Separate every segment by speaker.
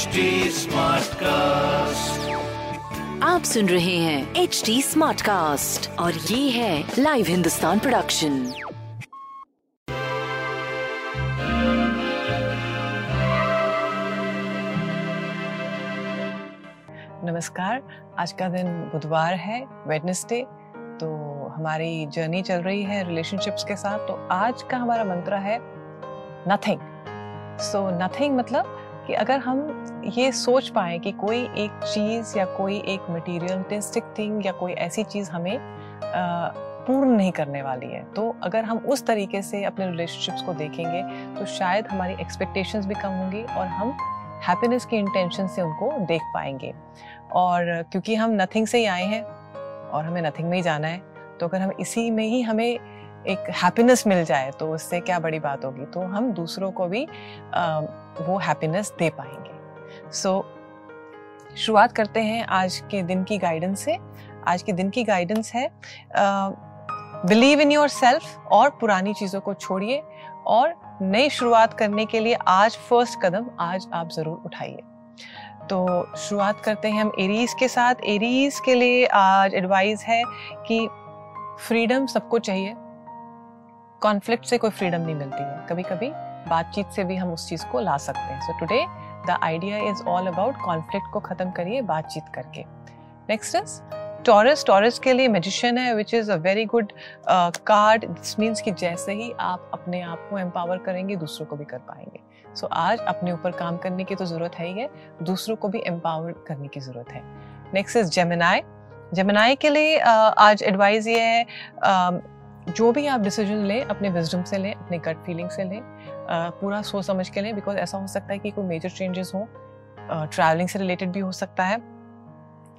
Speaker 1: HD cast
Speaker 2: आप सुन रहे हैं एच डी स्मार्ट कास्ट और ये है लाइव हिंदुस्तान प्रोडक्शन
Speaker 3: नमस्कार आज का दिन बुधवार है वेडनेसडे तो हमारी जर्नी चल रही है रिलेशनशिप्स के साथ तो आज का हमारा मंत्र है नथिंग सो नथिंग मतलब कि अगर हम ये सोच पाए कि कोई एक चीज़ या कोई एक मटीरियलिस्टिक थिंग या कोई ऐसी चीज़ हमें पूर्ण नहीं करने वाली है तो अगर हम उस तरीके से अपने रिलेशनशिप्स को देखेंगे तो शायद हमारी एक्सपेक्टेशंस भी कम होंगी और हम हैप्पीनेस की इंटेंशन से उनको देख पाएँगे। और क्योंकि हम नथिंग से ही आए हैं और हमें नथिंग में ही जाना है तो अगर हम इसी में ही हमें एक हैप्पीनेस मिल जाए तो उससे क्या बड़ी बात होगी? तो हम दूसरों को भी अ, वो हैप्पीनेस दे पाएँगे। सो so, शुरुआत करते हैं आज के दिन की गाइडेंस से। आज के दिन की गाइडेंस है बिलीव इन योर सेल्फ और पुरानी चीज़ों को छोड़िए और नई शुरुआत करने के लिए आज फ़र्स्ट कदम आज आप ज़रूर उठाइए। तो शुरुआत करते हैं हम एरीज के साथ। एरीज के लिए आज एडवाइस है कि फ्रीडम सबको चाहिए। कॉन्फ्लिक्ट से कोई फ्रीडम नहीं मिलती है। कभी कभी बातचीत से भी हम उस चीज़ को ला सकते हैं। So today the idea is all about conflict को ख़त्म करिए बातचीत करके। नेक्स्ट इज़ टॉरस टॉरस के लिए मैजिशियन है which is a very good card this means कि जैसे ही आप अपने आप को एम्पावर करेंगे दूसरों को भी कर पाएँगे। सो so, आज अपने ऊपर काम करने की तो ज़रूरत है ही है दूसरों को भी एम्पावर करने की ज़रूरत है। नेक्स्ट इज़ जेमिनाई जेमिनाई के लिए uh, आज एडवाइस ये है uh, जो भी आप डिसीज़न लें अपने विजडम से लें अपने गट फीलिंग से लें पूरा सोच समझ के लें बिकॉज़ ऐसा हो सकता है कि कोई मेजर चेंजेस हों ट्रैवलिंग से रिलेटेड भी हो सकता है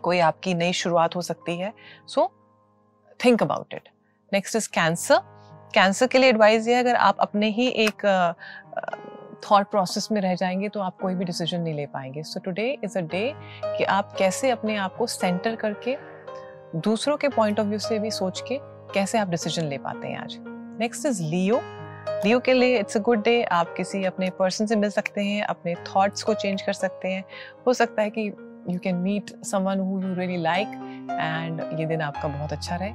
Speaker 3: कोई आपकी नई शुरुआत हो सकती है so think about it next is Cancer Cancer के लिए एडवाइस ये है अगर आप अपने ही एक थॉट uh, प्रोसेस में रह जाएँगे तो आप कोई भी डिसीज़न नहीं ले पाएँगे. So today is a day कि आप कैसे अपने आप को सेंटर करके दूसरों के पॉइंट ऑफ़ व्यू से भी सोच के कैसे आप डिसीज़न ले पाते हैं आज? नेक्स्ट इज़ लियो लियो के लिए इट्स अ गुड डे आप किसी अपने पर्सन से मिल सकते हैं, अपने थॉट्स को चेंज कर सकते हैं। हो सकता है कि you can meet someone who you really like and ये दिन आपका बहुत अच्छा रहे।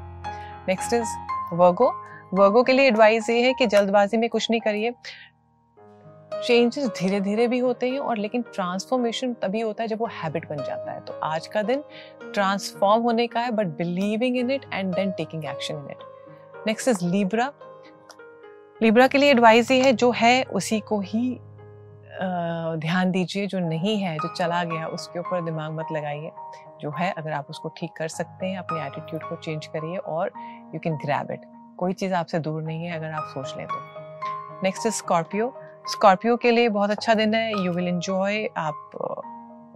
Speaker 3: नेक्स्ट इज़ वर्गो वर्गो के लिए एडवाइस ये है कि जल्दबाजी में कुछ नहीं करिए। चेंजेस धीरे धीरे भी होते हैं और लेकिन ट्रांसफॉर्मेशन तभी होता है जब वो हैबिट बन जाता है। तो आज का दिन ट्रांसफॉर्म होने का है but believing in it and then taking action in it next is Libra Libra के लिए एडवाइस ये है, जो है उसी को ही ध्यान दीजिए, जो नहीं है, जो चला गया, उसके ऊपर दिमाग मत लगाइए। जो है, अगर आप उसको ठीक कर सकते हैं, अपने एटीट्यूड को चेंज करिए और यू कैन ग्रैब इट कोई चीज़ आपसे दूर नहीं है, अगर आप सोच लें तो। नेक्स्ट इज़ स्कॉर्पियो स्कॉर्पियो के लिए बहुत अच्छा दिन है। यू विल एंजॉय आप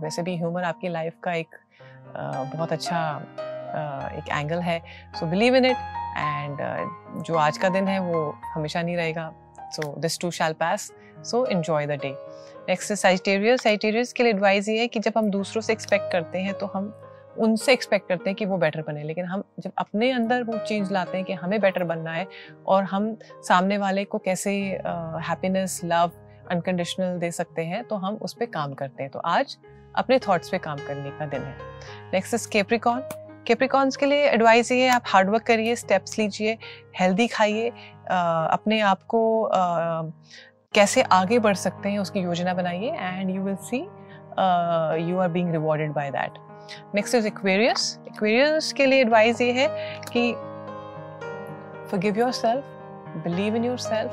Speaker 3: वैसे भी ह्यूमर आपकी लाइफ का एक बहुत अच्छा एक एंगल है। So believe in it and जो आज का दिन है वो हमेशा नहीं रहेगा। So this too shall pass so enjoy the day next Sagittarius Sagittarius के लिए एडवाइस ये है कि जब हम दूसरों से एक्सपेक्ट करते हैं तो हम उनसे एक्सपेक्ट करते हैं कि वो बेटर बने। लेकिन हम जब अपने अंदर वो चेंज लाते हैं कि हमें बेटर बनना है और हम सामने वाले को कैसे हैप्पीनेस लव अनकंडीशनल दे सकते हैं तो हम उस पर काम करते हैं। तो आज अपने थॉट्स पे काम करने का दिन है। नेक्स्ट इज़ केप्रिकॉन केप्रिकॉन्स के लिए एडवाइस ये आप हार्डवर्क करिए स्टेप्स लीजिए हेल्दी खाइए अपने आप को कैसे आगे बढ़ सकते हैं उसकी योजना बनाइए and you will see you are being rewarded by that next is Aquarius Aquarius के लिए एडवाइस ये है कि forgive yourself believe in yourself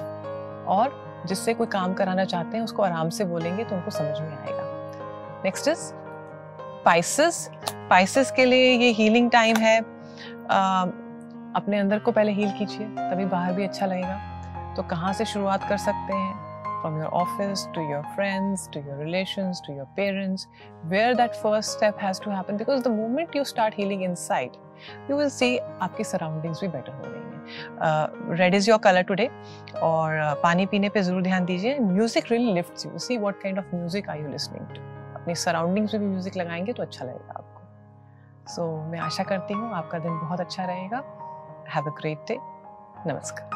Speaker 3: और जिससे कोई काम कराना चाहते हैं उसको आराम से बोलेंगे तो उनको समझ में आएगा। नेक्स्ट इज़ स्पाइसेस स्पाइसेस के लिए ये हीलिंग टाइम है। आ, अपने अंदर को पहले हील कीजिए तभी बाहर भी अच्छा लगेगा। तो कहाँ से शुरुआत कर सकते हैं? From your office to your friends to your relations to your parents where that first step has to happen because the moment you start healing inside you will see आपकी surroundings भी better हो रही हैं red is your colour today और uh, पानी पीने पे ज़रूर ध्यान दीजिए music really lifts you see what kind of music are you listening to अपनी सराउंडिंग्स में भी म्यूज़िक लगाएँगे तो अच्छा लगेगा आपको सो so, मैं आशा करती हूँ आपका दिन बहुत अच्छा रहेगा हैव अ ग्रेट डे नमस्कार